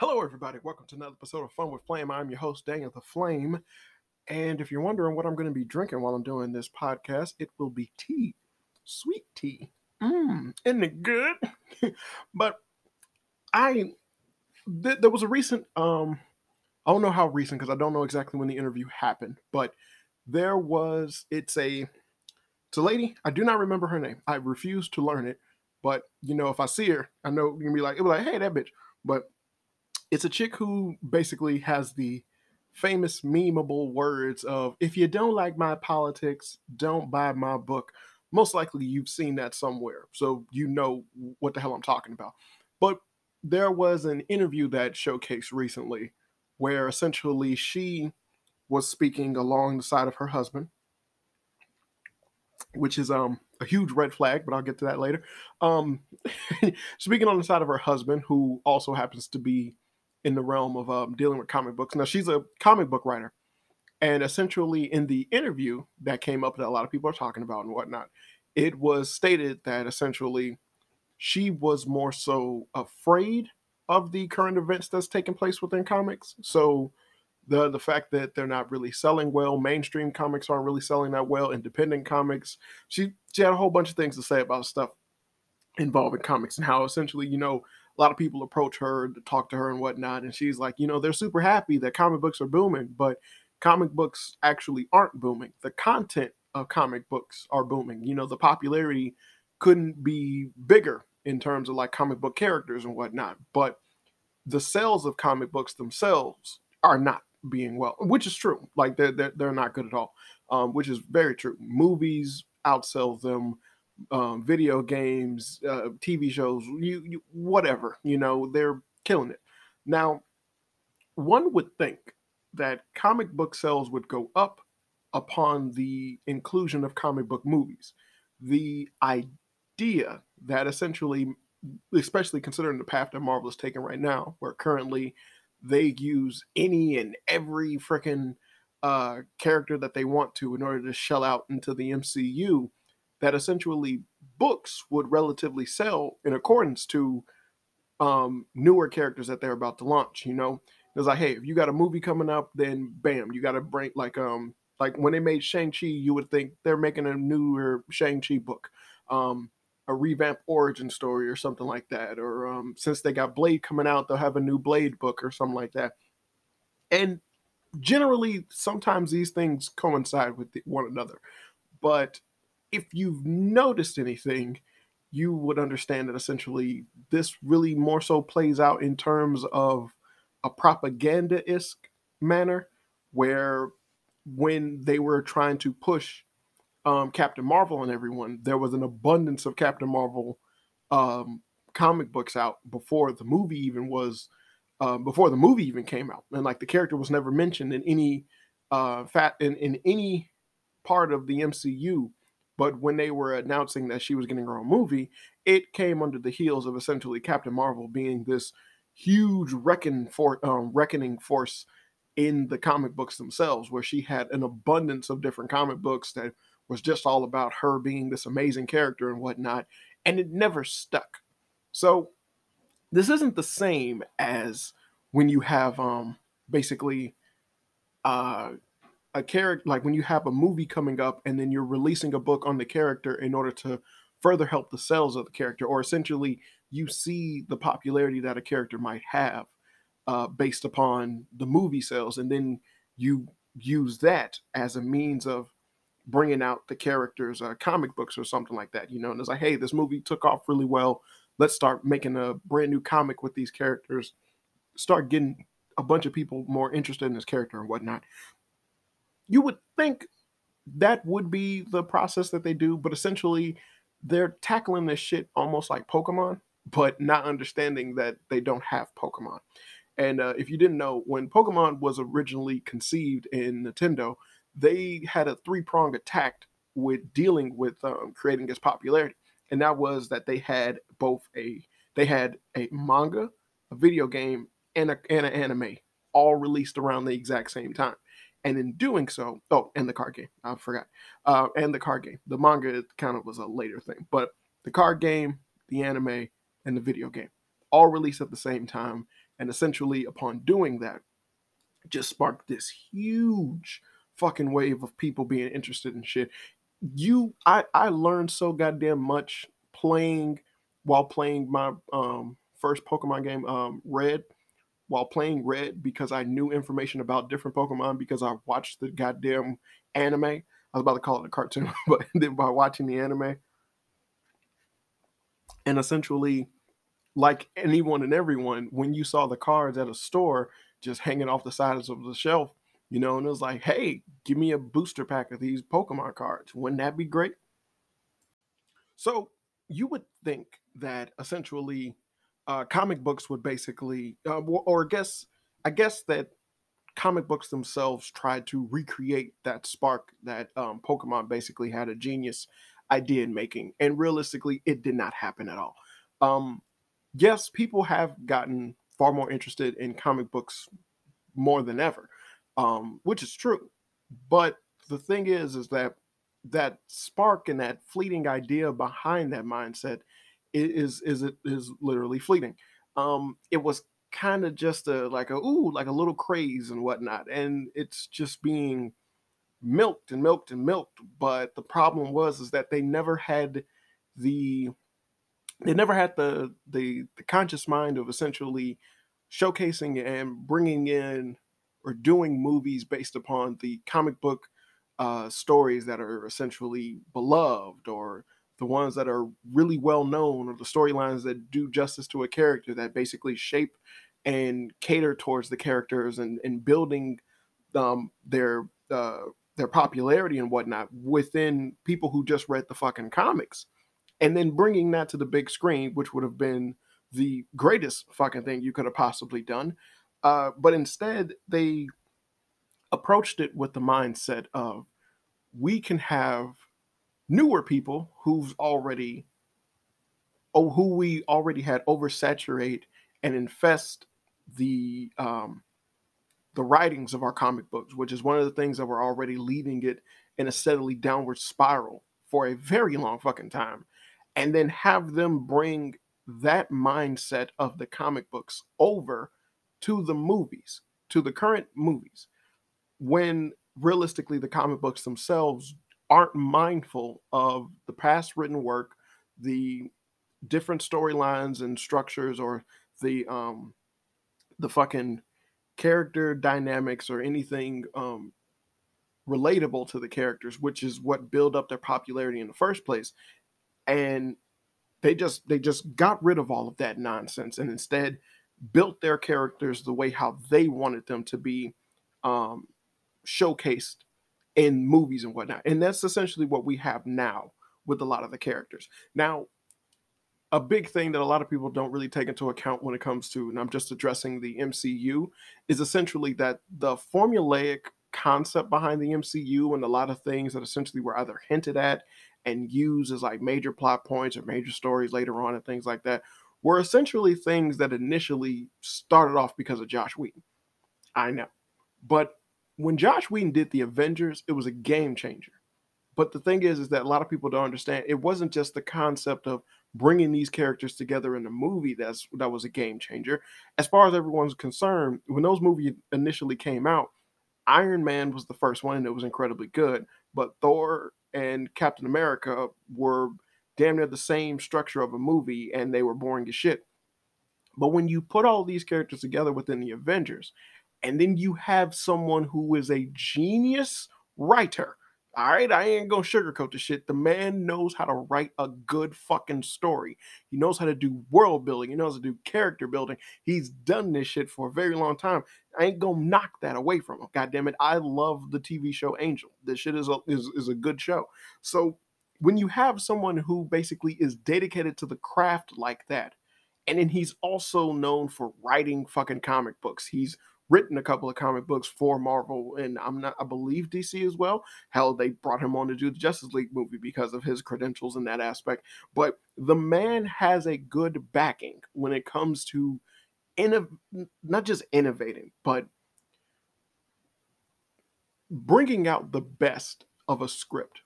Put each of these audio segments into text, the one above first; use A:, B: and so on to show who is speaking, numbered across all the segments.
A: Hello, everybody. Welcome to another episode of Fun with Flame. I'm your host, Daniel the Flame. And if you're wondering what I'm going to be drinking while I'm doing this podcast, it will be tea, sweet tea. Mmm, isn't it good? but I, th- there was a recent, um, I don't know how recent because I don't know exactly when the interview happened, but there was, it's a, it's a lady. I do not remember her name. I refuse to learn it. But you know, if I see her, I know you're gonna be like, it was like, hey, that bitch. But it's a chick who basically has the famous memeable words of if you don't like my politics don't buy my book. Most likely you've seen that somewhere so you know what the hell i'm talking about. But there was an interview that showcased recently where essentially she was speaking along the side of her husband which is um a huge red flag but i'll get to that later. Um speaking on the side of her husband who also happens to be in the realm of um, dealing with comic books. Now, she's a comic book writer. And essentially, in the interview that came up that a lot of people are talking about and whatnot, it was stated that essentially she was more so afraid of the current events that's taking place within comics. So the the fact that they're not really selling well, mainstream comics aren't really selling that well, independent comics. She she had a whole bunch of things to say about stuff involving comics and how essentially, you know, a lot of people approach her to talk to her and whatnot, and she's like, you know, they're super happy that comic books are booming, but comic books actually aren't booming. The content of comic books are booming. You know, the popularity couldn't be bigger in terms of like comic book characters and whatnot, but the sales of comic books themselves are not being well, which is true. Like they're they're, they're not good at all, um, which is very true. Movies outsell them um, video games, uh, TV shows, you, you whatever, you know, they're killing it. Now, one would think that comic book sales would go up upon the inclusion of comic book movies. The idea that essentially, especially considering the path that Marvel is taking right now, where currently they use any and every freaking uh, character that they want to in order to shell out into the MCU that essentially books would relatively sell in accordance to um, newer characters that they're about to launch. You know, it's like, hey, if you got a movie coming up, then bam, you got to bring like um like when they made Shang Chi, you would think they're making a newer Shang Chi book, um, a revamp origin story or something like that. Or um, since they got Blade coming out, they'll have a new Blade book or something like that. And generally, sometimes these things coincide with one another, but if you've noticed anything, you would understand that essentially this really more so plays out in terms of a propaganda esque manner, where when they were trying to push um, Captain Marvel on everyone, there was an abundance of Captain Marvel um, comic books out before the movie even was um, before the movie even came out, and like the character was never mentioned in any uh, fat in, in any part of the MCU but when they were announcing that she was getting her own movie, it came under the heels of essentially Captain Marvel being this huge reckon for um, reckoning force in the comic books themselves, where she had an abundance of different comic books that was just all about her being this amazing character and whatnot, and it never stuck. So this isn't the same as when you have um basically uh a character like when you have a movie coming up and then you're releasing a book on the character in order to further help the sales of the character or essentially you see the popularity that a character might have uh, based upon the movie sales and then you use that as a means of bringing out the characters uh, comic books or something like that you know and it's like hey this movie took off really well. Let's start making a brand new comic with these characters. Start getting a bunch of people more interested in this character and whatnot you would think that would be the process that they do, but essentially they're tackling this shit almost like Pokemon, but not understanding that they don't have Pokemon. And uh, if you didn't know, when Pokemon was originally conceived in Nintendo, they had a three prong attack with dealing with um, creating its popularity, and that was that they had both a they had a manga, a video game, and a and an anime all released around the exact same time. And in doing so, oh, and the card game, I forgot, uh, and the card game. The manga kind of was a later thing, but the card game, the anime, and the video game all released at the same time. And essentially, upon doing that, just sparked this huge fucking wave of people being interested in shit. You, I, I learned so goddamn much playing while playing my um, first Pokemon game, um, Red. While playing Red, because I knew information about different Pokemon because I watched the goddamn anime. I was about to call it a cartoon, but then by watching the anime, and essentially, like anyone and everyone, when you saw the cards at a store just hanging off the sides of the shelf, you know, and it was like, hey, give me a booster pack of these Pokemon cards. Wouldn't that be great? So you would think that essentially uh, comic books would basically, uh, or I guess, I guess that comic books themselves tried to recreate that spark that um, Pokemon basically had a genius idea in making, and realistically, it did not happen at all. Um, yes, people have gotten far more interested in comic books more than ever, um, which is true. But the thing is, is that that spark and that fleeting idea behind that mindset is is it is literally fleeting. Um, it was kind of just a like a ooh like a little craze and whatnot, and it's just being milked and milked and milked. But the problem was is that they never had the they never had the the, the conscious mind of essentially showcasing and bringing in or doing movies based upon the comic book uh, stories that are essentially beloved or the ones that are really well known or the storylines that do justice to a character that basically shape and cater towards the characters and, and building um, their uh, their popularity and whatnot within people who just read the fucking comics. And then bringing that to the big screen which would have been the greatest fucking thing you could have possibly done. Uh, but instead they approached it with the mindset of we can have newer people who've already oh who we already had oversaturate and infest the um the writings of our comic books which is one of the things that were already leading it in a steadily downward spiral for a very long fucking time. And then have them bring that mindset of the comic books over to the movies to the current movies. When realistically the comic books themselves aren't mindful of the past written work, the different storylines and structures, or the um the fucking character dynamics or anything um relatable to the characters, which is what build up their popularity in the first place. And they just they just got rid of all of that nonsense and instead built their characters the way how they wanted them to be um, showcased in movies and whatnot. And that's essentially what we have now with a lot of the characters. Now, a big thing that a lot of people don't really take into account when it comes to, and I'm just addressing the MCU, is essentially that the formulaic concept behind the MCU and a lot of things that essentially were either hinted at and used as like major plot points or major stories later on and things like that were essentially things that initially started off because of Josh Whedon. I know. But when Josh Whedon did the Avengers, it was a game changer. But the thing is, is that a lot of people don't understand. It wasn't just the concept of bringing these characters together in a movie that's that was a game changer. As far as everyone's concerned, when those movies initially came out, Iron Man was the first one and it was incredibly good. But Thor and Captain America were damn near the same structure of a movie and they were boring as shit. But when you put all these characters together within the Avengers, and then you have someone who is a genius writer. All right, I ain't gonna sugarcoat the shit. The man knows how to write a good fucking story. He knows how to do world building. He knows how to do character building. He's done this shit for a very long time. I ain't gonna knock that away from him. God damn it, I love the TV show Angel. This shit is a is, is a good show. So when you have someone who basically is dedicated to the craft like that, and then he's also known for writing fucking comic books. He's written a couple of comic books for Marvel, and I'm not, I believe DC as well. Hell, they brought him on to do the Justice League movie because of his credentials in that aspect. But the man has a good backing when it comes to innov- not just innovating, but bringing out the best of a script.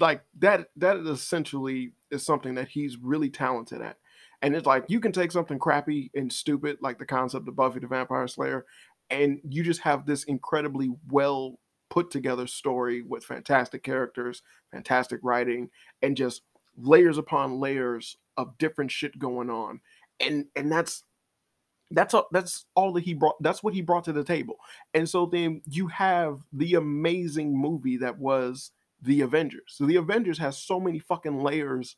A: Like that, that essentially is something that he's really talented at. And it's like you can take something crappy and stupid, like the concept of Buffy the Vampire Slayer, and you just have this incredibly well put together story with fantastic characters, fantastic writing, and just layers upon layers of different shit going on. And and that's that's all that's all that he brought that's what he brought to the table. And so then you have the amazing movie that was the Avengers. So the Avengers has so many fucking layers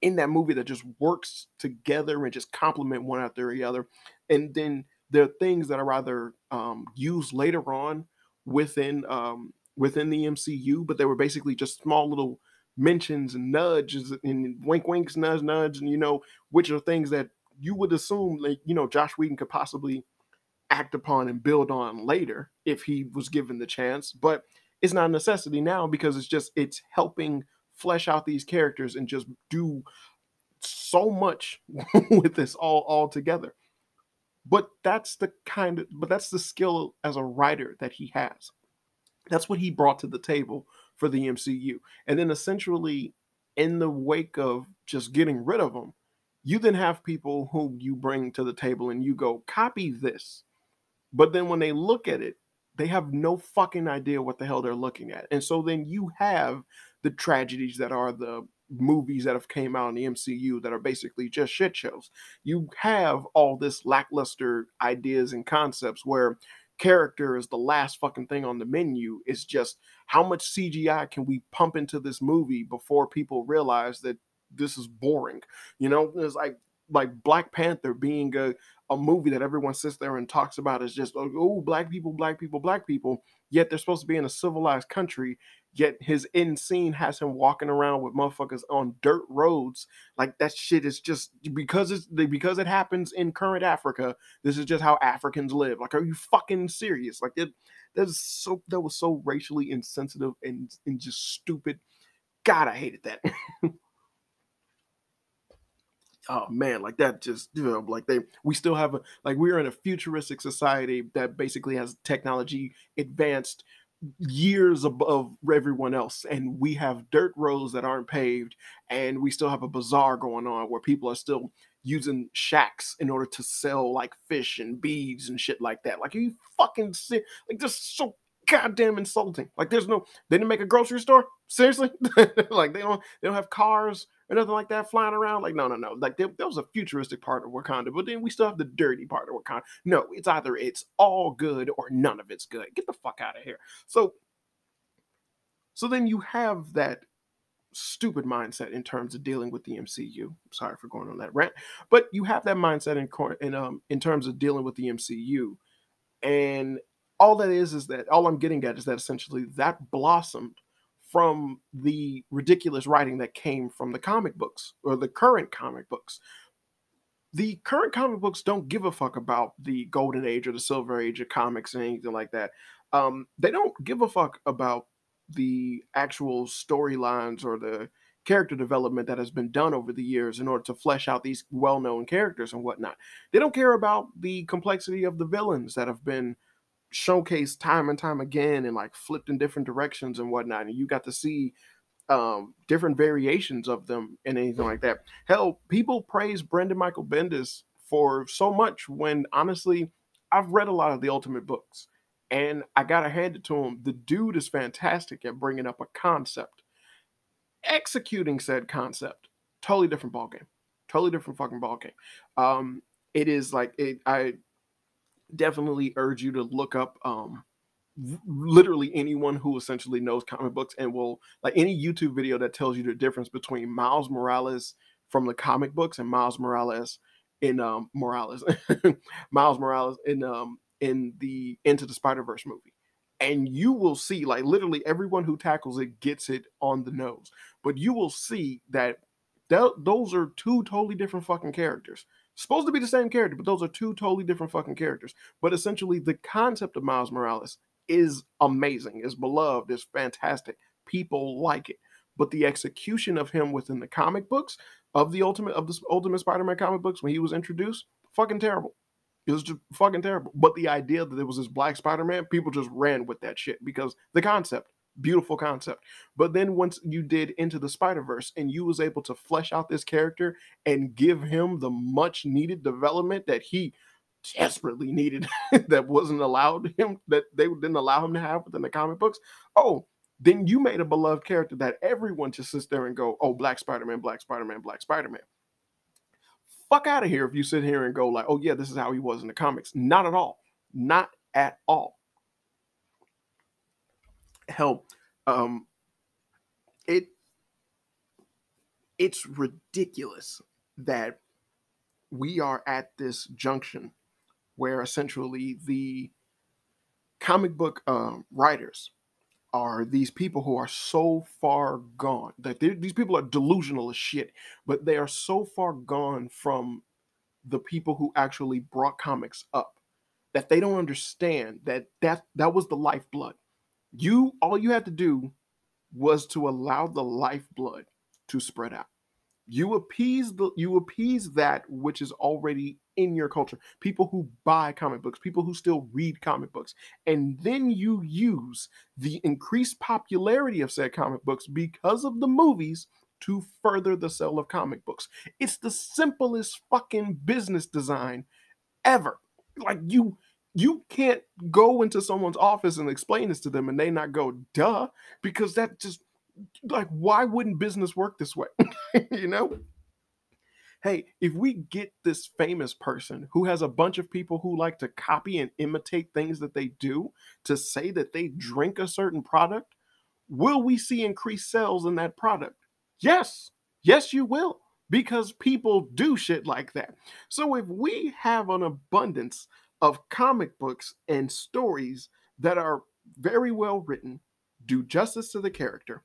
A: in that movie that just works together and just complement one after the other. And then there are things that are rather um, used later on within um, within the MCU, but they were basically just small little mentions and nudges and wink winks, nudge nudge, and you know, which are things that you would assume like you know Josh Whedon could possibly act upon and build on later if he was given the chance, but it's not a necessity now because it's just it's helping flesh out these characters and just do so much with this all all together but that's the kind of but that's the skill as a writer that he has. That's what he brought to the table for the MCU and then essentially in the wake of just getting rid of him, you then have people who you bring to the table and you go copy this. But then when they look at it they have no fucking idea what the hell they're looking at. And so then you have the tragedies that are the movies that have came out in the MCU that are basically just shit shows. You have all this lackluster ideas and concepts where character is the last fucking thing on the menu. It's just how much CGI can we pump into this movie before people realize that this is boring. You know, it's like like Black Panther being a, a movie that everyone sits there and talks about is just oh black people, black people, black people. Yet they're supposed to be in a civilized country. Yet his end scene has him walking around with motherfuckers on dirt roads. Like that shit is just because it's because it happens in current Africa. This is just how Africans live. Like, are you fucking serious? Like it that's so that was so racially insensitive and, and just stupid. God, I hated that. oh man, like that just you know, like they we still have a like we're in a futuristic society that basically has technology advanced years above everyone else and we have dirt roads that aren't paved and we still have a bazaar going on where people are still using shacks in order to sell like fish and beads and shit like that. Like are you fucking see like just so goddamn insulting. Like there's no they didn't make a grocery store? Seriously? Like they don't they don't have cars or nothing like that flying around. Like, no, no, no. Like there, there, was a futuristic part of Wakanda, but then we still have the dirty part of Wakanda. No, it's either it's all good or none of it's good. Get the fuck out of here. So, so then you have that stupid mindset in terms of dealing with the MCU. Sorry for going on that rant, but you have that mindset in in um in terms of dealing with the MCU, and all that is is that all I'm getting at is that essentially that blossomed from the ridiculous writing that came from the comic books or the current comic books. The current comic books don't give a fuck about the golden age or the silver age of comics and anything like that. Um, they don't give a fuck about the actual storylines or the character development that has been done over the years in order to flesh out these well-known characters and whatnot. They don't care about the complexity of the villains that have been showcased time and time again and like flipped in different directions and whatnot. And you got to see um, different variations of them and anything like that. Hell, people praise Brendan Michael Bendis for so much when honestly, I've read a lot of the Ultimate books and I gotta hand it to him. The dude is fantastic at bringing up a concept, executing said concept. Totally different ballgame. Totally different fucking ballgame. Um, it is like it. I definitely urge you to look up um, literally anyone who essentially knows comic books and will like any YouTube video that tells you the difference between Miles Morales from the comic books and Miles Morales in um Morales Miles Morales in um in the Into the Spider-Verse movie. And you will see like literally everyone who tackles it gets it on the nose. But you will see that th- those are two totally different fucking characters supposed to be the same character, but those are two totally different fucking characters. But essentially, the concept of Miles Morales is amazing, is beloved, is fantastic. People like it. But the execution of him within the comic books of the ultimate of the Ultimate Spider-Man comic books when he was introduced, fucking terrible. It was just fucking terrible. But the idea that there was this black Spider-Man, people just ran with that shit because the concept, beautiful concept. But then once you did Into the Spider Verse and you was able to flesh out this character and give him the much needed development that he desperately needed that wasn't allowed him that they didn't allow him to have within the comic books. Oh, then you made a beloved character that everyone just sits there and go, "Oh, Black Spider-Man, Black Spider-Man, Black Spider-Man." Fuck out of here if you sit here and go like, "Oh yeah, this is how he was in the comics." Not at all. Not at all. Hell, um, it it's ridiculous that we are at this junction where essentially the comic book um, writers are these people who are so far gone that these people are delusional as shit, but they are so far gone from the people who actually brought comics up that they don't understand that that that was the lifeblood. You all you had to do was to allow the lifeblood to spread out. You appease the you appease that which is already in your culture. People who buy comic books, people who still read comic books. And then you use the increased popularity of said comic books because of the movies to further the sale of comic books. It's the simplest fucking business design ever. Like you you can't go into someone's office and explain this to them and they not go duh because that just like why wouldn't business work this way? You know? Hey if we get this famous person who has a bunch of people who like to copy and imitate things that they do to say that they drink a certain product will we see increased sales in that product? Yes. Yes you will because people do shit like that. So if we have an abundance of comic books and stories that are very well written do justice to the character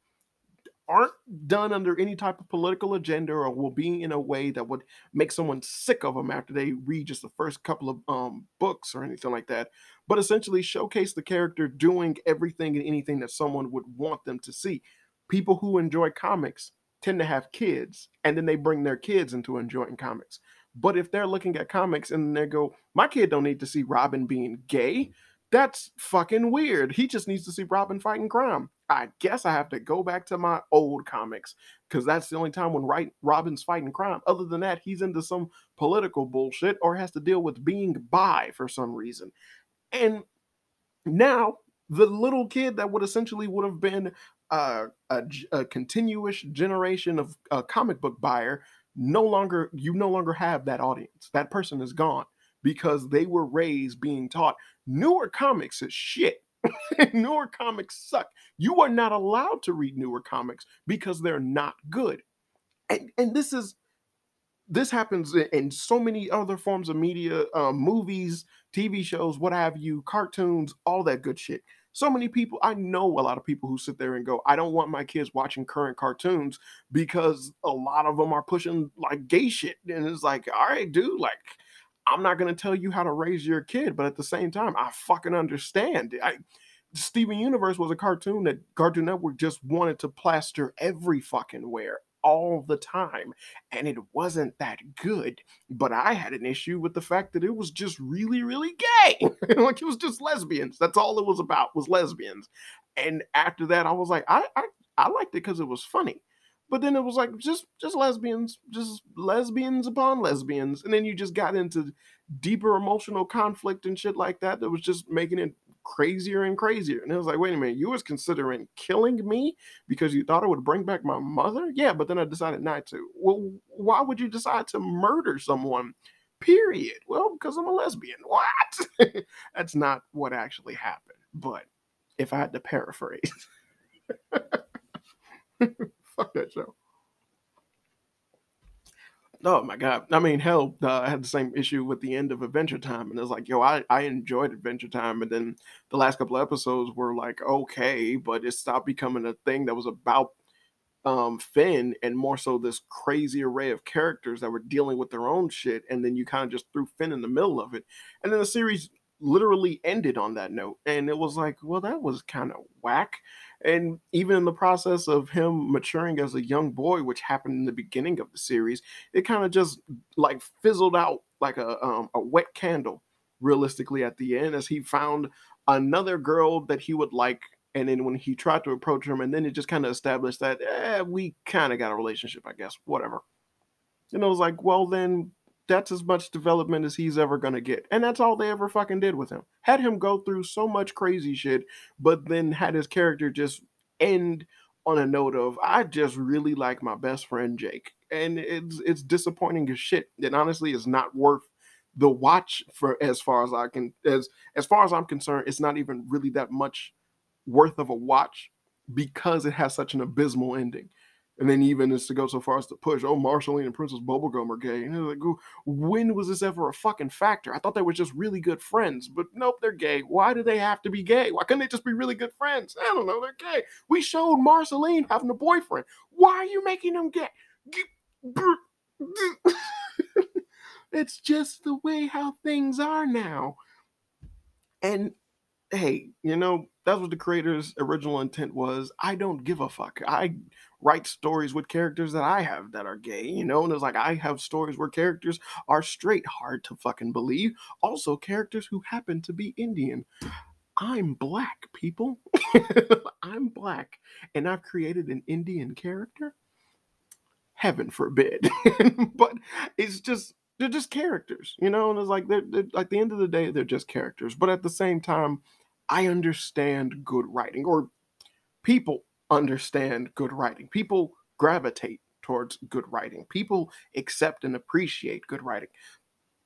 A: aren't done under any type of political agenda or will be in a way that would make someone sick of them after they read just the first couple of um, books or anything like that, but essentially showcase the character doing everything and anything that someone would want them to see. People who enjoy comics tend to have kids, and then they bring their kids into enjoying comics. But if they're looking at comics and they go, my kid don't need to see Robin being gay, that's fucking weird. He just needs to see Robin fighting crime. I guess I have to go back to my old comics because that's the only time when right Robin's fighting crime. Other than that, he's into some political bullshit or has to deal with being bi for some reason. And now the little kid that would essentially would have been uh, a, a continuous generation of a comic book buyer no longer you no longer have that audience. That person is gone because they were raised being taught newer comics is shit. newer comics suck. You are not allowed to read newer comics because they're not good. And, and this is this happens in so many other forms of media, um, movies, TV shows, what have you, cartoons, all that good shit. So many people, I know a lot of people who sit there and go, I don't want my kids watching current cartoons because a lot of them are pushing like gay shit. And it's like, all right, dude, like, I'm not going to tell you how to raise your kid, but at the same time, I fucking understand. I Steven Universe was a cartoon that Cartoon Network just wanted to plaster every fucking where all the time and it wasn't that good but i had an issue with the fact that it was just really really gay. Like it was just lesbians. That's all it was about was lesbians. And after that i was like i i, I liked it because it was funny. But then it was like just just lesbians just lesbians upon lesbians. And then you just got into deeper emotional conflict and shit like that that was just making it crazier and crazier. And it was like wait a minute you was considering killing me because you thought it would bring back my mother? Yeah but then i decided not to. Well why would you decide to murder someone period? Well because i'm a lesbian. What? That's not what actually happened. But if i had to paraphrase Fuck that show. Oh my god! I mean, hell, uh, I had the same issue with the end of Adventure Time, and it's like, yo, I I enjoyed Adventure Time, and then the last couple episodes were like okay, but it stopped becoming a thing that was about um Finn and more so this crazy array of characters that were dealing with their own shit, and then you kind of just threw Finn in the middle of it, and then the series literally ended on that note, and it was like, well, that was kind of whack. And even in the process of him maturing as a young boy, which happened in the beginning of the series, it kind of just like fizzled out like a um, a wet candle. Realistically, at the end, as he found another girl that he would like And then when he tried to approach him, and then it just kind of established that eh, we kind of got a relationship, I guess, whatever. And I was like, well, then that's as much development as he's ever gonna get. And that's all they ever fucking did with him. Had him go through so much crazy shit, but then had his character just end on a note of I just really like my best friend Jake. And it's it's disappointing as shit. And honestly is not worth the watch for as far as I can as as far as I'm concerned, it's not even really that much worth of a watch because it has such an abysmal ending. And then even is to go so far as to push, oh, Marceline and Princess Bubblegum are gay. And like, when was this ever a fucking factor? I thought they were just really good friends, but nope, they're gay. Why do they have to be gay? Why couldn't they just be really good friends? I don't know, they're gay. We showed Marceline having a boyfriend. Why are you making them gay? it's just the way how things are now. And hey, you know, that's what the creator's original intent was. I don't give a fuck. I write stories with characters that I have that are gay, you know, and it's like I have stories where characters are straight, hard to fucking believe. Also, characters who happen to be Indian. I'm black, people. I'm black, and I've created an Indian character. Heaven forbid. but it's just they're just characters, you know, and it's like they're, they're at the end of the day, they're just characters. But at the same time, I understand good writing, or people understand good writing. People gravitate towards good writing. People accept and appreciate good writing.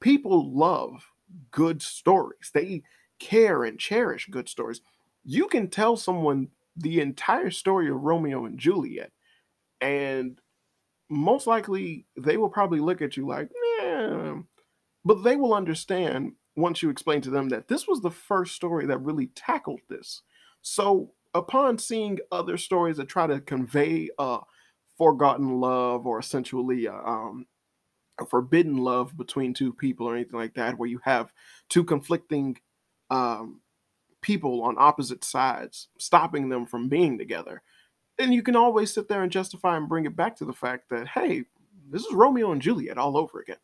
A: People love good stories. They care and cherish good stories. You can tell someone the entire story of Romeo and Juliet, and most likely they will probably look at you like, yeah, but they will understand once you explain to them that this was the first story that really tackled this. So upon seeing other stories that try to convey a forgotten love or essentially a, um, a forbidden love between two people or anything like that, where you have two conflicting um, people on opposite sides stopping them from being together, then you can always sit there and justify and bring it back to the fact that, hey, this is Romeo and Juliet all over again.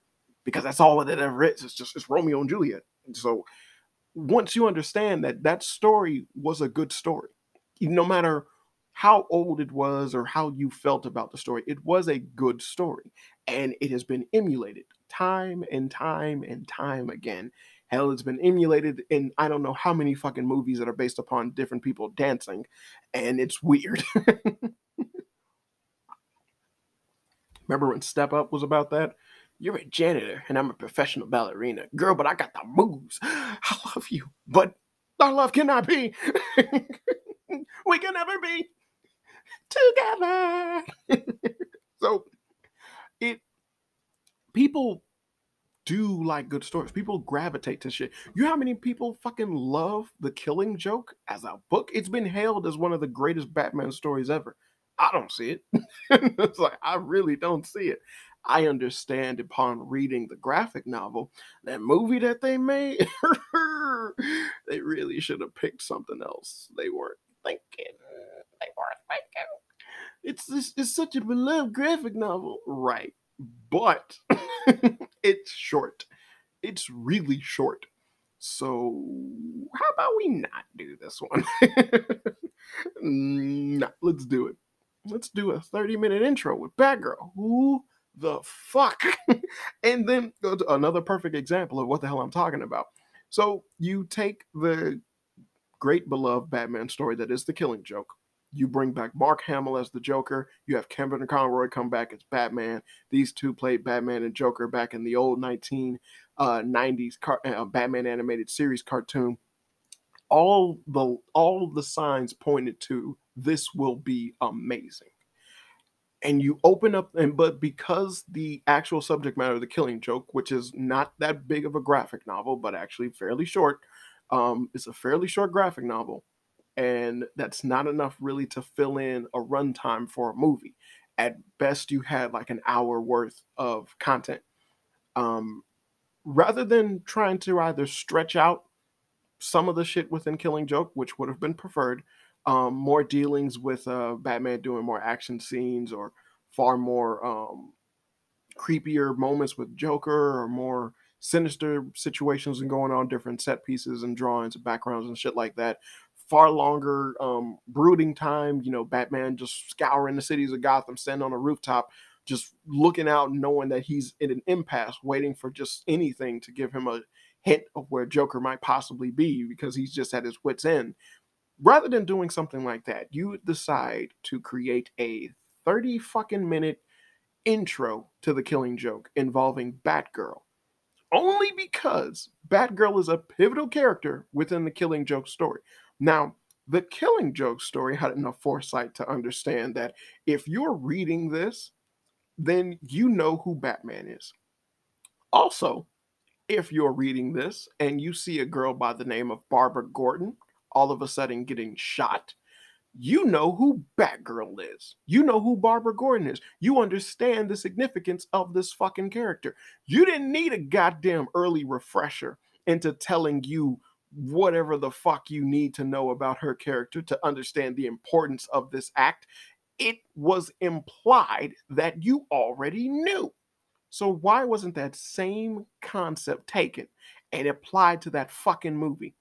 A: Because that's all that it ever is. It's just it's Romeo and Juliet. So once you understand that that story was a good story, no matter how old it was or how you felt about the story, it was a good story. And it has been emulated time and time and time again. Hell, it's been emulated in I don't know how many fucking movies that are based upon different people dancing, and it's weird. Remember when Step Up was about that? You're a janitor and I'm a professional ballerina. Girl, but I got the moves. I love you, but our love cannot be. we can never be together. so it people do like good stories. People gravitate to shit. You know how many people fucking love The Killing Joke as a book? It's been hailed as one of the greatest Batman stories ever. I don't see it. it's like I really don't see it. I understand upon reading the graphic novel, that movie that they made, they really should have picked something else. They weren't thinking. They weren't thinking. It's, it's, it's such a beloved graphic novel, right? But it's short. It's really short. So how about we not do this one? nah, let's do it. Let's do a 30 minute intro with Batgirl. Who the fuck? and then another perfect example of what the hell I'm talking about. So you take the great beloved Batman story that is the killing joke. You bring back Mark Hamill as the Joker. You have Kevin Conroy come back as Batman. These two played Batman and Joker back in the old 1990s uh, car- uh, Batman animated series cartoon. All the all the signs pointed to this will be amazing. And you open up, and but because the actual subject matter of the Killing Joke, which is not that big of a graphic novel, but actually fairly short, um, it's a fairly short graphic novel, and that's not enough really to fill in a runtime for a movie. At best, you had like an hour worth of content. Um, rather than trying to either stretch out some of the shit within Killing Joke, which would have been preferred, um, more dealings with uh, Batman doing more action scenes or far more um, creepier moments with Joker or more sinister situations and going on different set pieces and drawings and backgrounds and shit like that far longer um, brooding time. You know, Batman just scouring the cities of Gotham, standing on a rooftop, just looking out, knowing that he's in an impasse, waiting for just anything to give him a hint of where Joker might possibly be because he's just at his wits' end. Rather than doing something like that, you decide to create a 30 fucking minute intro to the killing joke involving Batgirl. Only because Batgirl is a pivotal character within the killing joke story. Now, the Killing Joke story had enough foresight to understand that if you're reading this, then you know who Batman is. Also, if you're reading this and you see a girl by the name of Barbara Gordon all of a sudden getting shot, you know who Batgirl is. You know who Barbara Gordon is. You understand the significance of this fucking character. You didn't need a goddamn early refresher into telling you whatever the fuck you need to know about her character to understand the importance of this act. It was implied that you already knew. So why wasn't that same concept taken and applied to that fucking movie?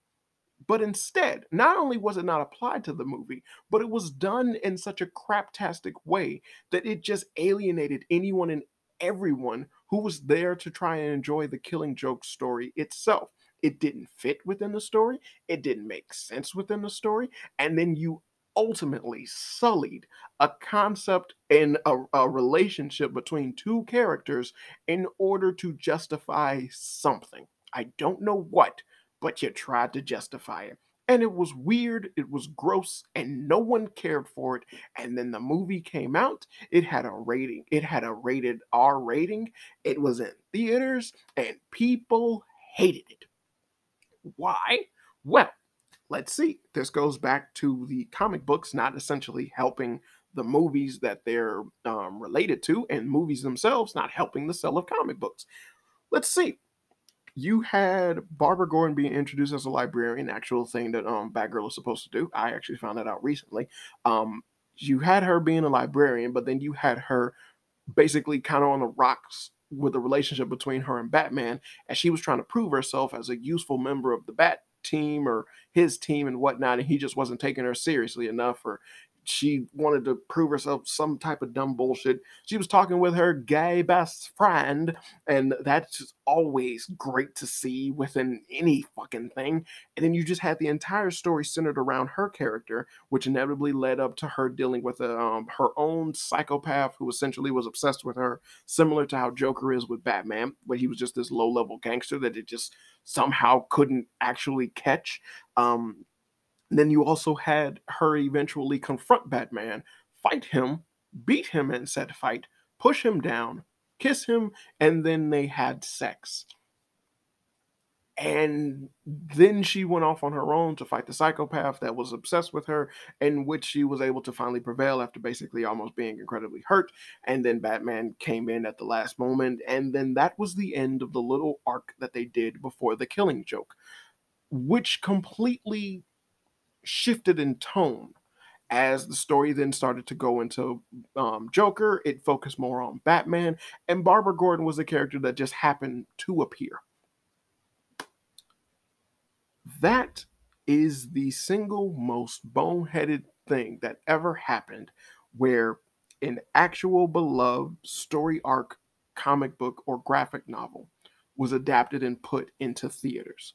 A: But instead, not only was it not applied to the movie, but it was done in such a craptastic way that it just alienated anyone and everyone who was there to try and enjoy the killing joke story itself it didn't fit within the story, it didn't make sense within the story, and then you ultimately sullied a concept and a, a, relationship between two characters in order to justify something. I don't know what, but you tried to justify it. And it was weird, it was gross, and no one cared for it. And then the movie came out, it had a rating, it had a rated R rating, it was in theaters, and people hated it. Why? Well, let's see. This goes back to the comic books not essentially helping the movies that they're um, related to, and movies themselves not helping the sale of comic books. Let's see. You had Barbara Gordon being introduced as a librarian, actual thing that um, Batgirl is supposed to do. I actually found that out recently. Um, you had her being a librarian, but then you had her basically kind of on the rocks with the relationship between her and Batman, as she was trying to prove herself as a useful member of the Bat team or his team and whatnot, and he just wasn't taking her seriously enough, or she wanted to prove herself some type of dumb bullshit. She was talking with her gay best friend, and that's just always great to see within any fucking thing. And then you just had the entire story centered around her character, which inevitably led up to her dealing with um, her own psychopath who essentially was obsessed with her, similar to how Joker is with Batman, but he was just this low level gangster that it just somehow couldn't actually catch. Um, then you also had her eventually confront Batman, fight him, beat him in said fight, push him down, kiss him, and then they had sex. And then she went off on her own to fight the psychopath that was obsessed with her, in which she was able to finally prevail after basically almost being incredibly hurt. And then Batman came in at the last moment. And then that was the end of the little arc that they did before the killing joke, which completely shifted in tone as the story then started to go into um, Joker, it focused more on Batman, and Barbara Gordon was a character that just happened to appear. That is the single most boneheaded thing that ever happened where an actual beloved story arc comic book or graphic novel was adapted and put into theaters.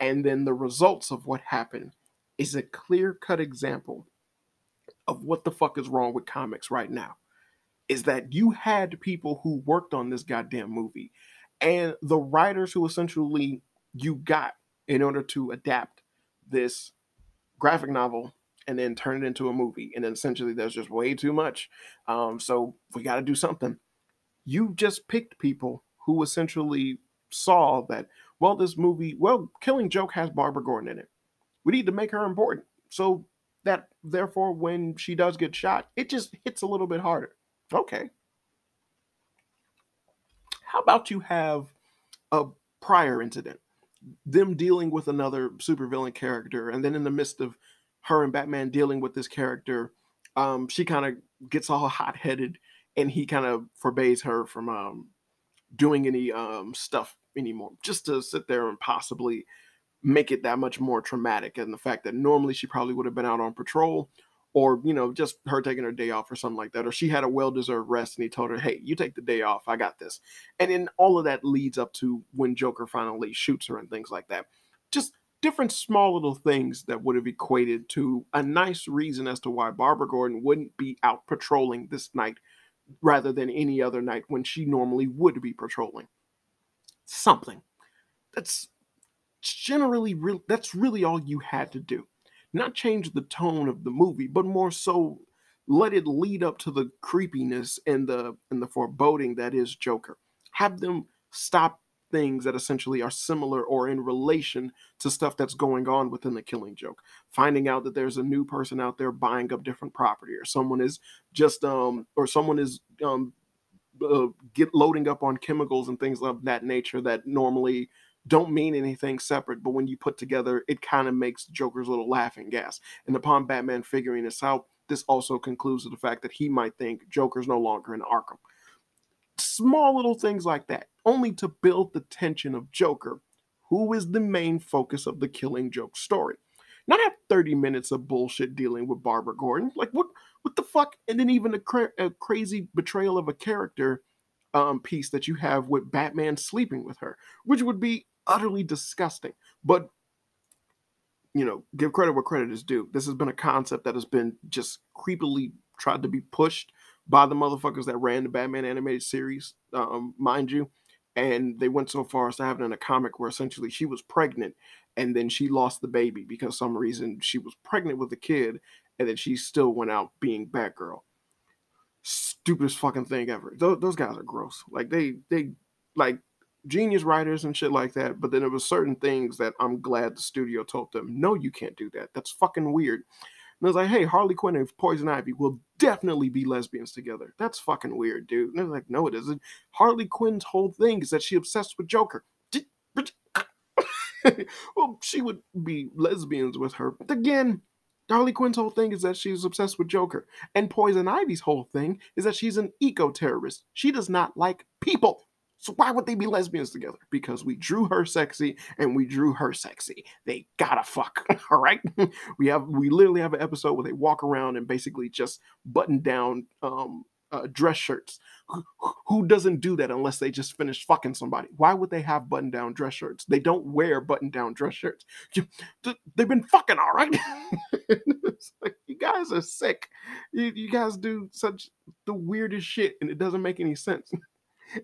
A: And then the results of what happened is a clear cut example of what the fuck is wrong with comics right now. Is that you had people who worked on this goddamn movie and the writers who essentially you got in order to adapt this graphic novel and then turn it into a movie. And then essentially there's just way too much. Um, so we got to do something. You just picked people who essentially saw that, well, this movie, well, Killing Joke has Barbara Gordon in it. We need to make her important. So that therefore when she does get shot, it just hits a little bit harder. Okay. How about you have a prior incident? Them dealing with another supervillain character, and then in the midst of her and Batman dealing with this character, um, she kind of gets all hot headed, and he kind of forbids her from um, doing any um, stuff anymore, just to sit there and possibly make it that much more traumatic. And the fact that normally she probably would have been out on patrol or, you know, just her taking her day off or something like that. Or she had a well deserved rest and he told her, hey, you take the day off. I got this. And then all of that leads up to when Joker finally shoots her and things like that. Just different small little things that would have equated to a nice reason as to why Barbara Gordon wouldn't be out patrolling this night rather than any other night when she normally would be patrolling. Something. That's generally real that's really all you had to do. Not change the tone of the movie, but more so let it lead up to the creepiness and the and the foreboding that is Joker. Have them stop things that essentially are similar or in relation to stuff that's going on within the killing joke finding out that there's a new person out there buying up different property or someone is just um or someone is um uh, get loading up on chemicals and things of that nature that normally don't mean anything separate, but when you put together, it kind of makes Joker's little laughing gas. And upon Batman figuring this out, this also concludes the fact that he might think Joker's no longer in Arkham. Small little things like that, only to build the tension of Joker, who is the main focus of the Killing Joke story. Not have 30 minutes of bullshit dealing with Barbara Gordon. Like, what what the fuck? And then even a, cra- a crazy betrayal of a character um, piece that you have with Batman sleeping with her, which would be utterly disgusting. But you know, give credit where credit is due. This has been a concept that has been just creepily tried to be pushed by the motherfuckers that ran the Batman animated series, um, mind you. And they went so far as to have it in a comic where essentially she was pregnant and then she lost the baby because some reason she was pregnant with a kid and then she still went out being Batgirl. Stupidest fucking thing ever. Those, those guys are gross. Like they they like genius writers and shit like that. But then there was certain things that I'm glad the studio told them, no, you can't do that. That's fucking weird. And I was like, hey, Harley Quinn and Poison Ivy will definitely be lesbians together. That's fucking weird, dude. And was like, no, it isn't. Harley Quinn's whole thing is that she obsessed with Joker. Ah. well, she would be lesbians with her. But again, Harley Quinn's whole thing is that she's obsessed with Joker. And Poison Ivy's whole thing is that she's an eco terrorist. She does not like people. So why would they be lesbians together? Because we drew her sexy and we drew her sexy. They gotta fuck. All right. we have we literally have an episode where they walk around and basically just button down um uh, dress shirts. Who doesn't do that unless they just finished fucking somebody? Why would they have button down dress shirts? They don't wear button down dress shirts. they've been fucking all right. like, you guys are sick. You, you guys do such the weirdest shit, and it doesn't make any sense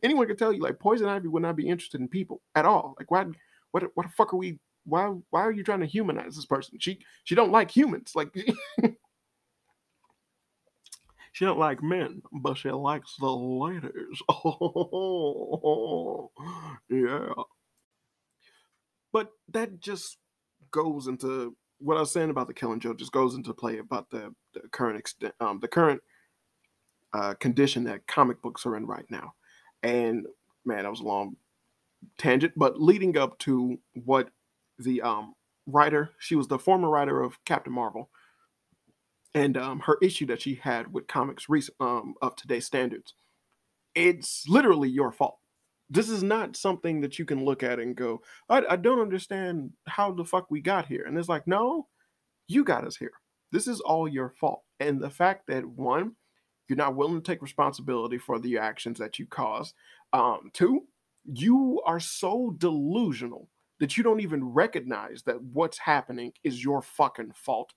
A: anyone can tell you like poison ivy would not be interested in people at all. Like why what what the fuck are we why why are you trying to humanize this person? She she don't like humans. Like she don't like men, but she likes the ladies. Oh yeah. But that just goes into what I was saying about the killing joke just goes into play about the, the current extent um the current uh, condition that comic books are in right now. And man, that was a long tangent, but leading up to what the um, writer, she was the former writer of Captain Marvel, and um, her issue that she had with comics recent um, of today's standards. It's literally your fault. This is not something that you can look at and go, I, I don't understand how the fuck we got here. And it's like, no, you got us here. This is all your fault. And the fact that one, you're not willing to take responsibility for the actions that you cause. Um, two, you are so delusional that you don't even recognize that what's happening is your fucking fault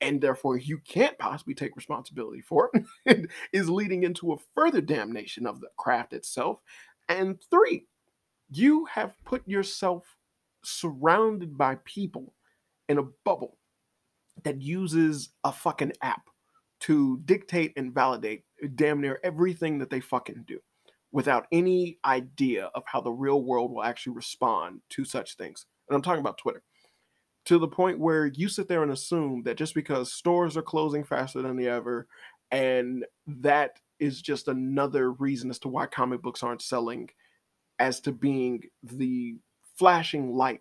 A: and therefore you can't possibly take responsibility for it. it is leading into a further damnation of the craft itself and three you have put yourself surrounded by people in a bubble that uses a fucking app to dictate and validate uh, damn near everything that they fucking do without any idea of how the real world will actually respond to such things. And I'm talking about Twitter. To the point where you sit there and assume that just because stores are closing faster than ever, and that is just another reason as to why comic books aren't selling, as to being the flashing light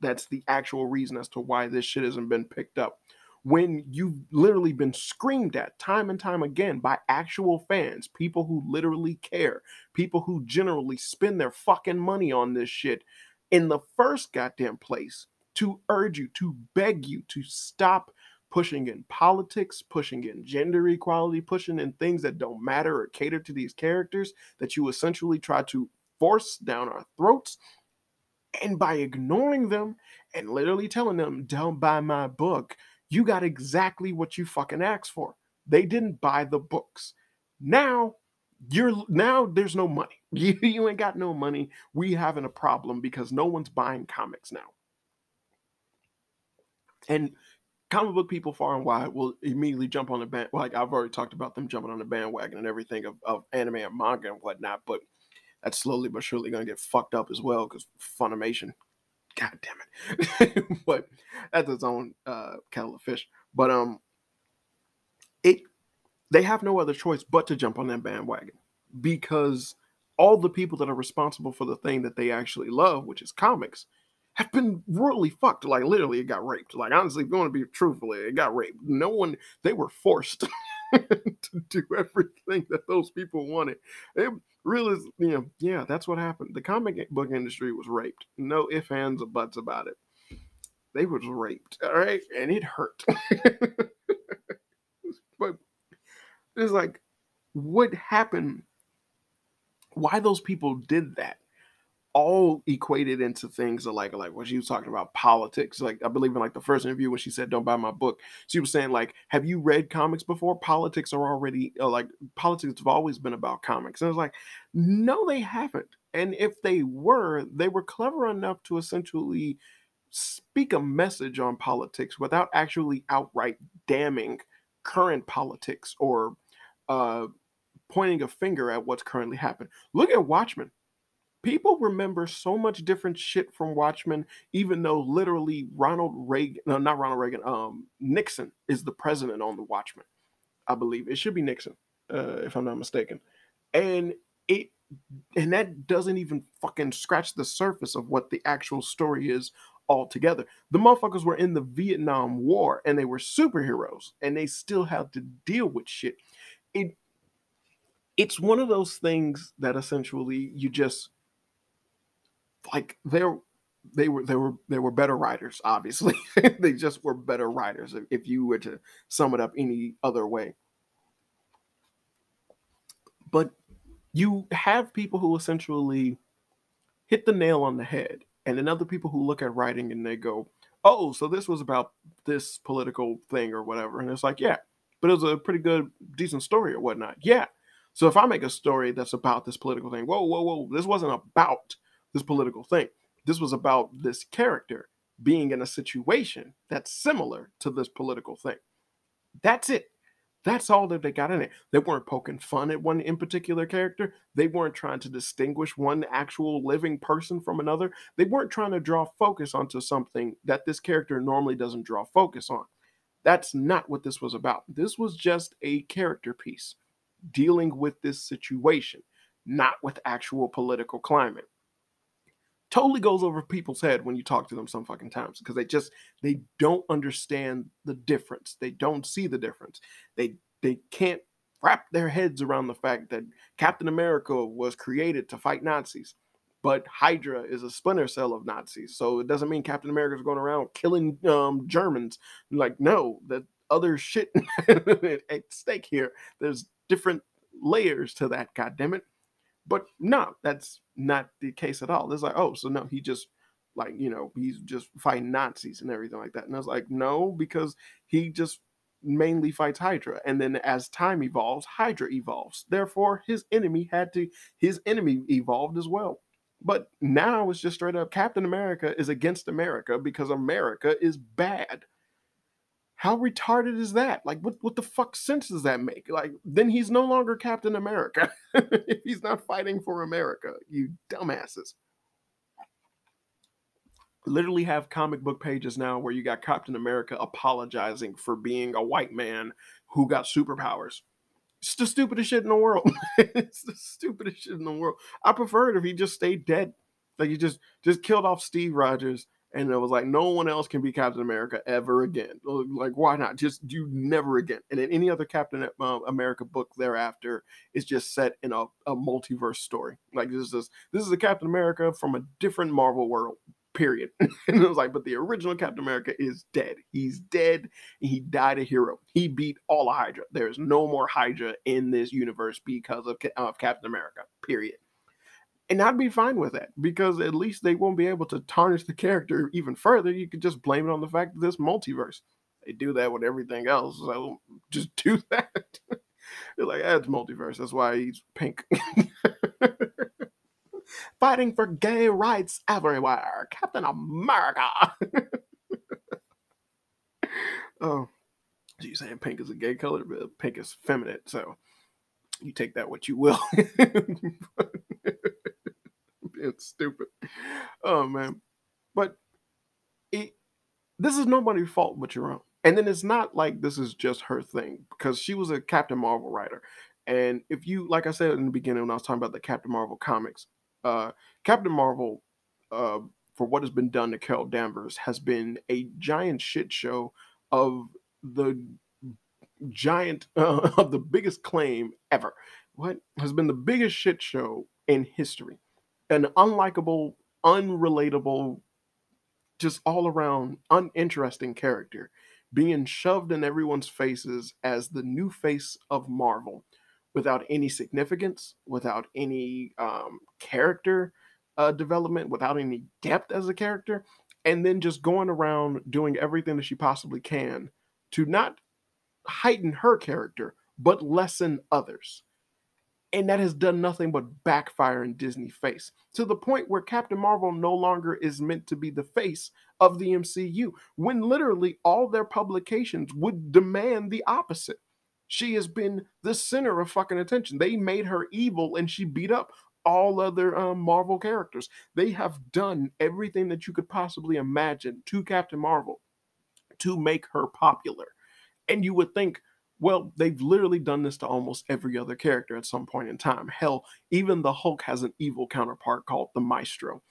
A: that's the actual reason as to why this shit hasn't been picked up when you've literally been screamed at time and time again by actual fans, people who literally care, people who generally spend their fucking money on this shit in the first goddamn place. to urge you, to beg you to stop pushing in politics, pushing in gender equality, pushing in things that don't matter or cater to these characters that you essentially try to force down our throats. And by ignoring them and literally telling them, don't buy my book, you got exactly what you fucking asked for. They didn't buy the books. Now you're now there's no money. You, you ain't got no money. We having a problem because no one's buying comics now. And comic book people far and wide will immediately jump on the band. Like I've already talked about them jumping on the bandwagon and everything of, of anime and manga and whatnot, but that's slowly but surely gonna get fucked up as well because Funimation, god damn it. but that's its own uh kettle of fish. But um it they have no other choice but to jump on that bandwagon because all the people that are responsible for the thing that they actually love, which is comics, have been royally fucked. Like literally, it got raped. Like honestly, if you want to be truthful, it got raped. No one, they were forced to do everything that those people wanted. It really, you know, yeah, that's what happened. The comic book industry was raped. No ifs, ands, or buts about it. They was raped, all right, and it hurt. but it's like, what happened? Why those people did that? All equated into things like like what she was talking about politics. Like I believe in like the first interview when she said, "Don't buy my book," she was saying like, "Have you read comics before? Politics are already uh, like politics have always been about comics." And I was like, "No, they haven't." And if they were, they were clever enough to essentially speak a message on politics without actually outright damning current politics or uh, pointing a finger at what's currently happening. Look at Watchmen people remember so much different shit from Watchmen, even though literally Ronald Reagan, no, not Ronald Reagan, um, Nixon is the president on the Watchmen. I believe it should be Nixon, uh, if I'm not mistaken. And it, and that doesn't even fucking scratch the surface of what the actual story is altogether. The motherfuckers were in the Vietnam War and they were superheroes and they still had to deal with shit. It, it's one of those things that essentially you just like they're they were they were they were better writers obviously. They just were better writers if, if you were to sum it up any other way. But you have people who essentially hit the nail on the head and then other people who look at writing and they go oh so this was about this political thing or whatever and it's like yeah but it was a pretty good decent story or whatnot. Yeah so if i make a story that's about this political thing whoa whoa whoa this wasn't about this political thing. This was about this character being in a situation that's similar to this political thing. That's it. That's all that they got in it. They weren't poking fun at one in particular character. They weren't trying to distinguish one actual living person from another. They weren't trying to draw focus onto something that this character normally doesn't draw focus on. That's not what this was about. This was just a character piece dealing with this situation, not with actual political climate totally goes over people's head when you talk to them some fucking times because they just they don't understand the difference. They don't see the difference. They they can't wrap their heads around the fact that Captain America was created to fight Nazis, but Hydra is a splinter cell of Nazis. So it doesn't mean Captain America is going around killing um, Germans. Like no, that other shit at stake here. There's different layers to that. God damn it. But no, that's not the case at all. It's like, oh, so no, he just like, you know, he's just fighting Nazis and everything like that. And I was like, no, because he just mainly fights Hydra. And then as time evolves, Hydra evolves. Therefore, his enemy had to, his enemy evolved as well. But now it's just straight up Captain America is against America because America is bad. How retarded is that? Like, what, what the fuck sense does that make? Like, then he's no longer Captain America if he's not fighting for America, you dumbasses. Literally have comic book pages now where you got Captain America apologizing for being a white man who got superpowers. It's the stupidest shit in the world. it's the stupidest shit in the world. I prefer it if he just stayed dead. Like he just just killed off Steve Rogers and it was like no one else can be Captain America ever again. Like why not? Just you never again. And in any other Captain uh, America book thereafter is just set in a, a multiverse story. Like this is this is a Captain America from a different Marvel world. period. and it was like, but the original Captain America is dead. He's dead. he died a hero. He beat all of Hydra. There's no more Hydra in this universe because of, of Captain America, period. And I'd be fine with that because at least they won't be able to tarnish the character even further. You could just blame it on the fact that this multiverse. They do that with everything else. So just do that. They're like, ah, that's multiverse. That's why he's pink. Fighting for gay rights everywhere. Captain America. oh, so you're saying pink is a gay color, but pink is feminine. So you take that what you will. It's stupid. Oh man. But it this is nobody's fault but your own. And then it's not like this is just her thing because she was a Captain Marvel writer. And if you, like I said in the beginning when I was talking about the Captain Marvel comics, uh, Captain Marvel, uh, for what has been done to Carol Danvers, has been a giant shit show of the giant, uh, of the biggest claim ever. What has been the biggest shit show in history? An unlikable, unrelatable, just all around uninteresting character being shoved in everyone's faces as the new face of Marvel without any significance, without any um, character uh, development, without any depth as a character, and then just going around doing everything that she possibly can to not heighten her character, but lessen others. And that has done nothing but backfire in Disney face to the point where Captain Marvel no longer is meant to be the face of the MCU, when literally all their publications would demand the opposite. She has been the center of fucking attention. They made her evil and she beat up all other um, Marvel characters. They have done everything that you could possibly imagine to Captain Marvel to make her popular. And you would think, well, they've literally done this to almost every other character at some point in time. Hell, even the Hulk has an evil counterpart called the Maestro.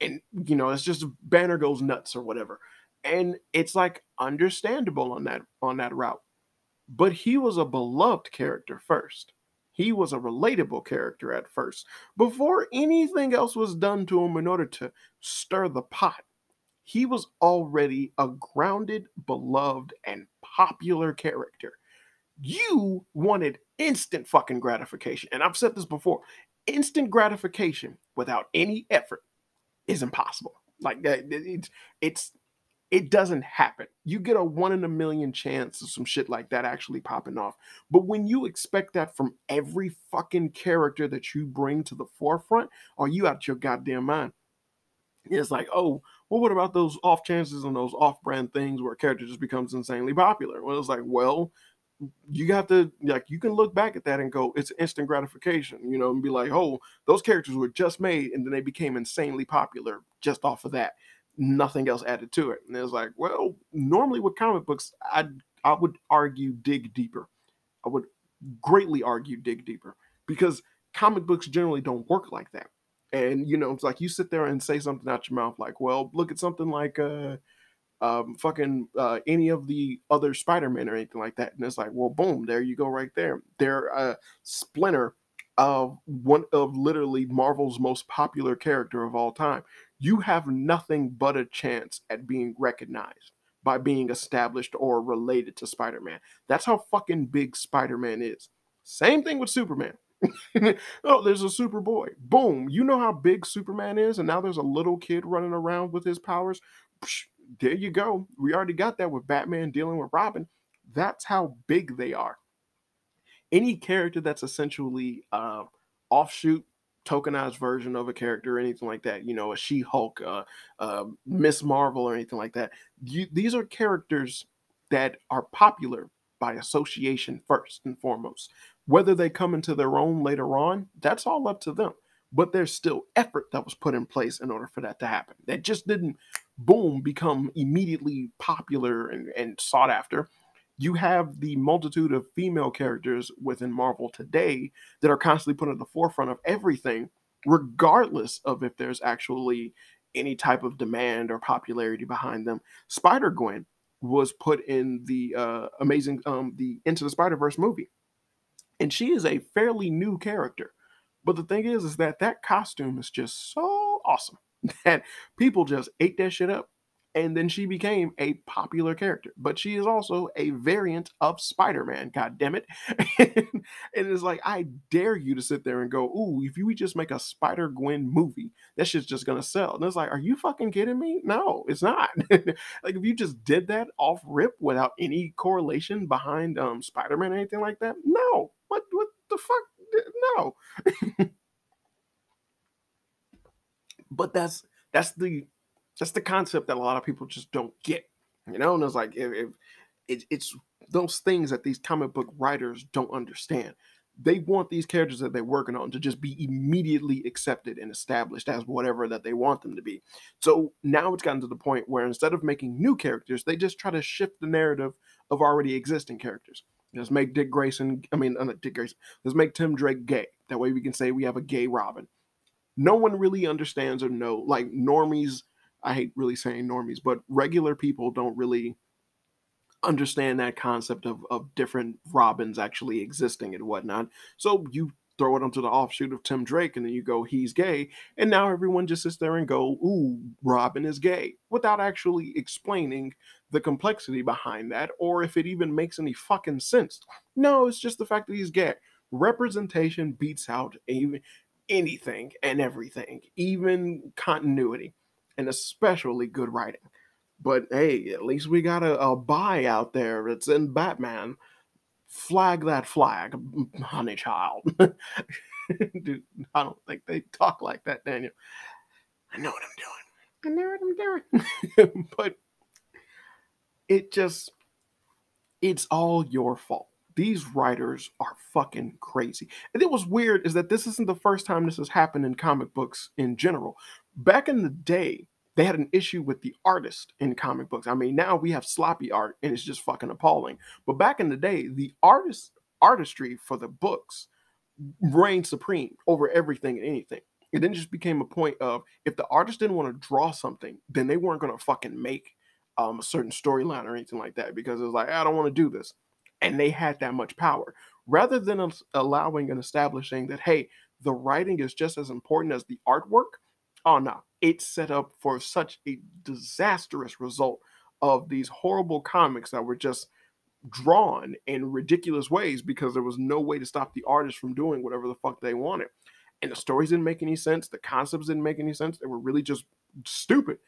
A: And, you know, it's just Banner goes nuts or whatever. And it's like understandable on that on that route. But he was a beloved character first. He was a relatable character at first, before anything else was done to him in order to stir the pot. He was already a grounded, beloved, and popular character. You wanted instant fucking gratification. And I've said this before instant gratification without any effort is impossible. Like that, it's, it's it doesn't happen. You get a one in a million chance of some shit like that actually popping off. But when you expect that from every fucking character that you bring to the forefront, are you out your goddamn mind? It's like, oh, well, what about those off chances and those off brand things where a character just becomes insanely popular? Well, it's like, well, you got to like you can look back at that and go it's instant gratification you know and be like oh those characters were just made and then they became insanely popular just off of that nothing else added to it. And it's like, well, normally with comic books, I I would argue dig deeper. I would greatly argue dig deeper because comic books generally don't work like that. And you know, it's like you sit there and say something out your mouth like, well, look at something like uh um fucking uh any of the other Spider-Man or anything like that. And it's like, well, boom, there you go right there. They're a splinter of one of literally Marvel's most popular character of all time you have nothing but a chance at being recognized by being established or related to Spider Man. That's how fucking big Spider Man is. Same thing with Superman. oh, there's a Superboy. Boom. You know how big Superman is, and now there's a little kid running around with his powers. Psh, there you go. We already got that with Batman dealing with Robin. That's how big they are. Any character that's essentially uh, offshoot tokenized version of a character or anything like that. You know, a She Hulk, uh, uh, Miss Marvel, or anything like that. You, these are characters that are popular by association first and foremost. Whether they come into their own later on, that's all up to them. But there's still effort that was put in place in order for that to happen. That just didn't, boom, become immediately popular and, and sought after you have the multitude of female characters within Marvel today that are constantly put at the forefront of everything, regardless of if there's actually any type of demand or popularity behind them. Spider Gwen was put in the uh, amazing, um, the Into the Spider Verse movie, and she is a fairly new character. But the thing is, is that that costume is just so awesome. that people just ate that shit up and then she became a popular character. But she is also a variant of Spider-Man. God damn it! and it's like I dare you to sit there and go, "Ooh, if you just make a Spider Gwen movie, that shit's just gonna sell." And it's like, are you fucking kidding me? No, it's not. like if you just did that off rip without any correlation behind um Spider-Man or anything like that, no. What what the fuck? No. But that's that's the that's the concept that a lot of people just don't get, you know. And it's like if, if it, it's those things that these comic book writers don't understand. They want these characters that they're working on to just be immediately accepted and established as whatever that they want them to be. So now it's gotten to the point where instead of making new characters, they just try to shift the narrative of already existing characters. Let's make Dick Grayson, I mean, uh, Dick Grayson, let's make Tim Drake gay. That way we can say we have a gay Robin. No one really understands or know, like normies I hate really saying normies, but regular people don't really understand that concept of, of different Robins actually existing and whatnot. So you throw it onto the offshoot of Tim Drake, and then you go, he's gay. And now everyone just sits there and go, ooh, Robin is gay, without actually explaining the complexity behind that, or if it even makes any fucking sense. No, it's just the fact that he's gay. Representation beats out even anything and everything, even continuity and especially good writing. But hey, at least we got a, a buy out there. It's in Batman. Flag that flag, honey child. Dude, I don't think they talk like that, Daniel. I know what I'm doing. I know what I'm doing. but it just, it's all your fault. These writers are fucking crazy. And it was weird is that this isn't the first time this has happened in comic books in general back in the day, they had an issue with the artist in comic books. I mean, now we have sloppy art and it's just fucking appalling. But back in the day, the artist artistry for the books reigned supreme over everything and anything. It then just became a point of if the artist didn't want to draw something, then they weren't going to fucking make um, a certain storyline or anything like that because it was like, I don't want to do this. And they had that much power. Rather than allowing and establishing that, hey, the writing is just as important as the artwork, oh no, it's set up for such a disastrous result of these horrible comics that were just drawn in ridiculous ways because there was no way to stop the artist from doing whatever the fuck they wanted. And the stories didn't make any sense, the concepts didn't make any sense, they were really just stupid.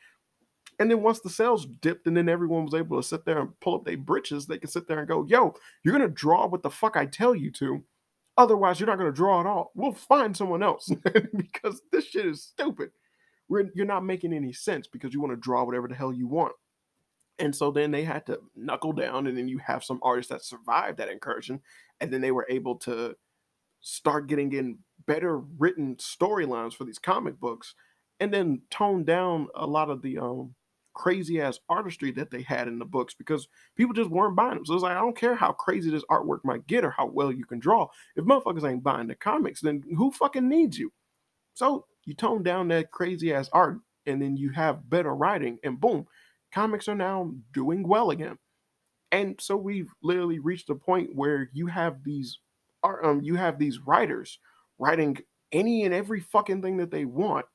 A: And then once the sales dipped, and then everyone was able to sit there and pull up their britches, they could sit there and go, Yo, you're gonna draw what the fuck I tell you to. Otherwise, you're not gonna draw at all. We'll find someone else because this shit is stupid you're not making any sense because you want to draw whatever the hell you want. And so then they had to knuckle down, and then you have some artists that survived that incursion, and then they were able to start getting in better written storylines for these comic books, and then tone down a lot of the um, crazy ass artistry that they had in the books because people just weren't buying them. So it's like I don't care how crazy this artwork might get or how well you can draw. If motherfuckers ain't buying the comics, then who fucking needs you? So you tone down that crazy ass art and then you have better writing and boom comics are now doing well again and so we've literally reached a point where you have these art, um you have these writers writing any and every fucking thing that they want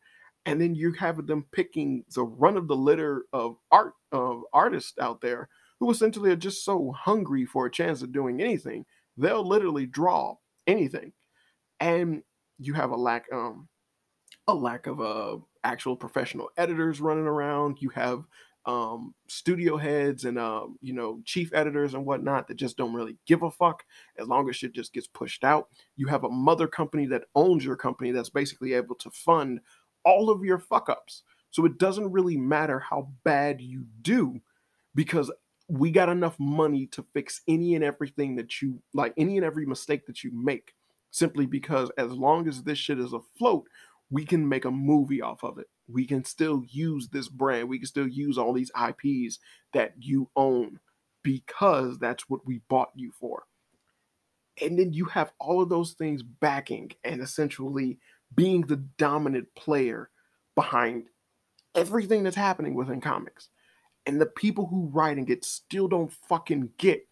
A: and then you have them picking the run of the litter of art of artists out there who essentially are just so hungry for a chance of doing anything they'll literally draw anything and you have a lack um a lack of uh, actual professional editors running around. You have um, studio heads and um, you know chief editors and whatnot that just don't really give a fuck as long as shit just gets pushed out. You have a mother company that owns your company that's basically able to fund all of your fuck ups. So it doesn't really matter how bad you do because we got enough money to fix any and everything that you like, any and every mistake that you make. Simply because as long as this shit is afloat, we can make a movie off of it. We can still use this brand. We can still use all these IPs that you own because that's what we bought you for. And then you have all of those things backing and essentially being the dominant player behind everything that's happening within comics. And the people who writing it still don't fucking get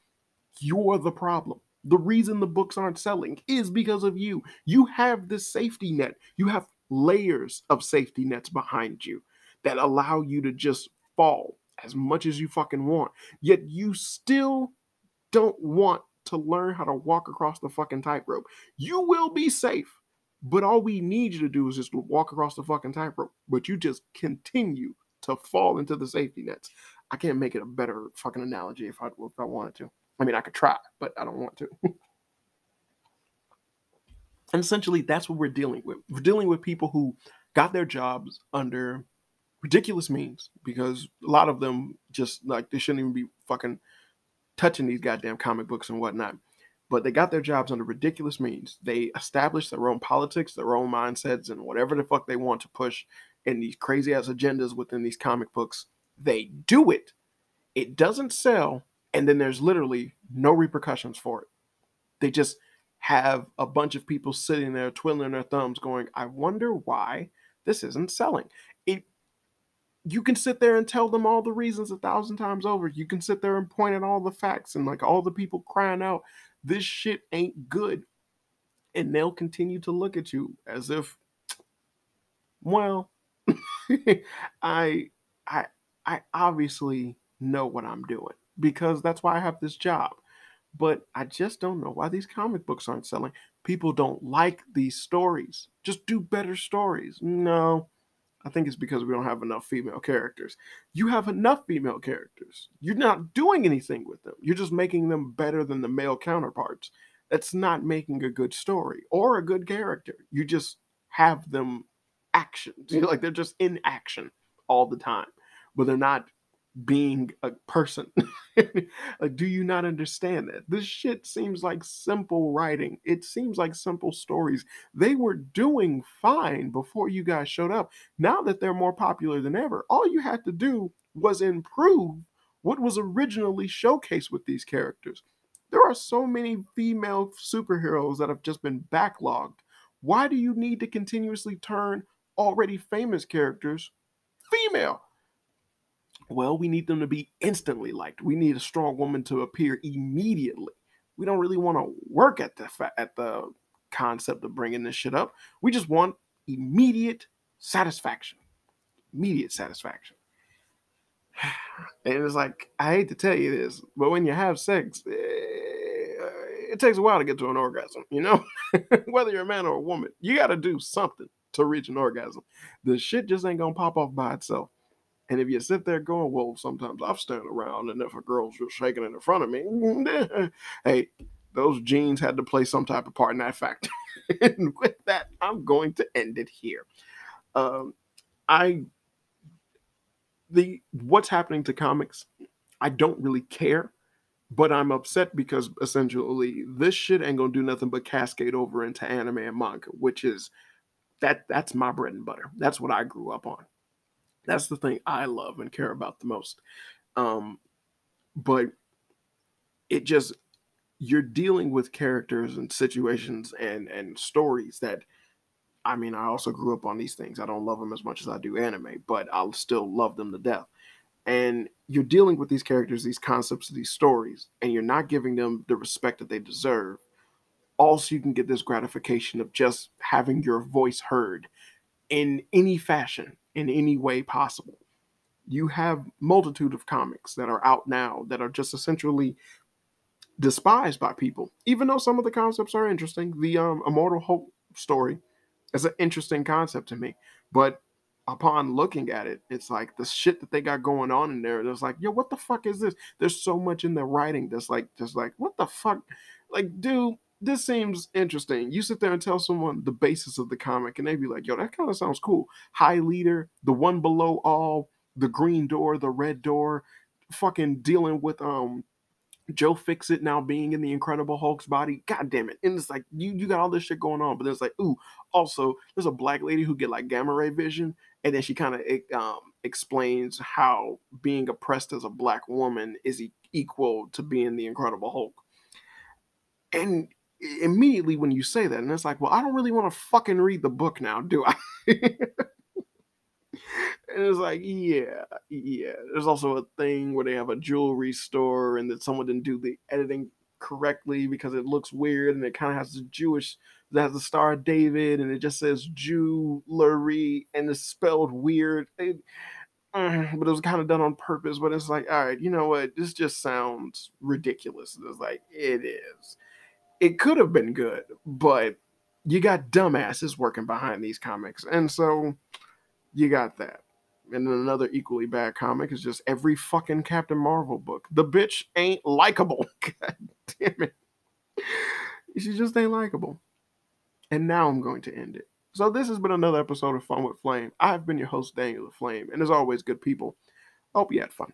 A: you're the problem. The reason the books aren't selling is because of you. You have this safety net. You have layers of safety nets behind you that allow you to just fall as much as you fucking want. Yet you still don't want to learn how to walk across the fucking tightrope. You will be safe, but all we need you to do is just walk across the fucking tightrope. But you just continue to fall into the safety nets. I can't make it a better fucking analogy if I if I wanted to. I mean, I could try, but I don't want to. and essentially, that's what we're dealing with. We're dealing with people who got their jobs under ridiculous means because a lot of them just like they shouldn't even be fucking touching these goddamn comic books and whatnot. But they got their jobs under ridiculous means. They established their own politics, their own mindsets, and whatever the fuck they want to push in these crazy ass agendas within these comic books. They do it. It doesn't sell, and then there's literally no repercussions for it. They just have a bunch of people sitting there twiddling their thumbs, going, I wonder why this isn't selling. It you can sit there and tell them all the reasons a thousand times over. You can sit there and point at all the facts and like all the people crying out, this shit ain't good. And they'll continue to look at you as if, well, I I I obviously know what I'm doing because that's why I have this job. But I just don't know why these comic books aren't selling. People don't like these stories. Just do better stories. No, I think it's because we don't have enough female characters. You have enough female characters. You're not doing anything with them. You're just making them better than the male counterparts. That's not making a good story or a good character. You just have them action. You know, like they're just in action all the time, but they're not being a person. like, do you not understand that? This shit seems like simple writing. It seems like simple stories. They were doing fine before you guys showed up. Now that they're more popular than ever, all you had to do was improve what was originally showcased with these characters. There are so many female superheroes that have just been backlogged. Why do you need to continuously turn already famous characters female? Well, we need them to be instantly liked. We need a strong woman to appear immediately. We don't really want to work at the fa- at the concept of bringing this shit up. We just want immediate satisfaction. Immediate satisfaction. And it's like I hate to tell you this, but when you have sex, eh, it takes a while to get to an orgasm. You know, whether you're a man or a woman, you got to do something to reach an orgasm. The shit just ain't gonna pop off by itself. And if you sit there going, well, sometimes I've stand around and if a girl's just shaking it in front of me, hey, those genes had to play some type of part in that fact. and with that, I'm going to end it here. Um, I the what's happening to comics, I don't really care, but I'm upset because essentially this shit ain't gonna do nothing but cascade over into anime and manga, which is that that's my bread and butter. That's what I grew up on. That's the thing I love and care about the most. Um, but it just you're dealing with characters and situations and and stories that I mean, I also grew up on these things. I don't love them as much as I do anime, but I'll still love them to death. And you're dealing with these characters, these concepts, these stories, and you're not giving them the respect that they deserve. Also, you can get this gratification of just having your voice heard in any fashion in any way possible. You have multitude of comics that are out now that are just essentially despised by people, even though some of the concepts are interesting. The um, Immortal Hulk story is an interesting concept to me, but upon looking at it, it's like the shit that they got going on in there. It's like, yo, what the fuck is this? There's so much in the writing that's like, just like, what the fuck? Like, dude, this seems interesting. You sit there and tell someone the basis of the comic, and they be like, yo, that kind of sounds cool. High leader, the one below all, the green door, the red door, fucking dealing with um Joe Fixit now being in the Incredible Hulk's body. God damn it. And it's like you you got all this shit going on, but there's like, ooh, also there's a black lady who get like gamma ray vision, and then she kind of um explains how being oppressed as a black woman is equal to being the Incredible Hulk. And immediately when you say that, and it's like, well, I don't really want to fucking read the book now, do I? and it's like, yeah, yeah. There's also a thing where they have a jewelry store and that someone didn't do the editing. correctly because it looks weird and it kind of has the Jewish that has the Star of David and it just says jewelry and it's spelled weird. It, uh, but it was kind of done on purpose. But it's like, all right, you know what? This just sounds ridiculous. It's like it is. It could have been good, but you got dumbasses working behind these comics, and so you got that. And then another equally bad comic is just every fucking Captain Marvel book. The bitch ain't likable. God damn it. She just ain't likable. And now I'm going to end it. So this has been another episode of Fun with Flame. I've been your host, Daniel the Flame, and as always, good people, hope you had fun.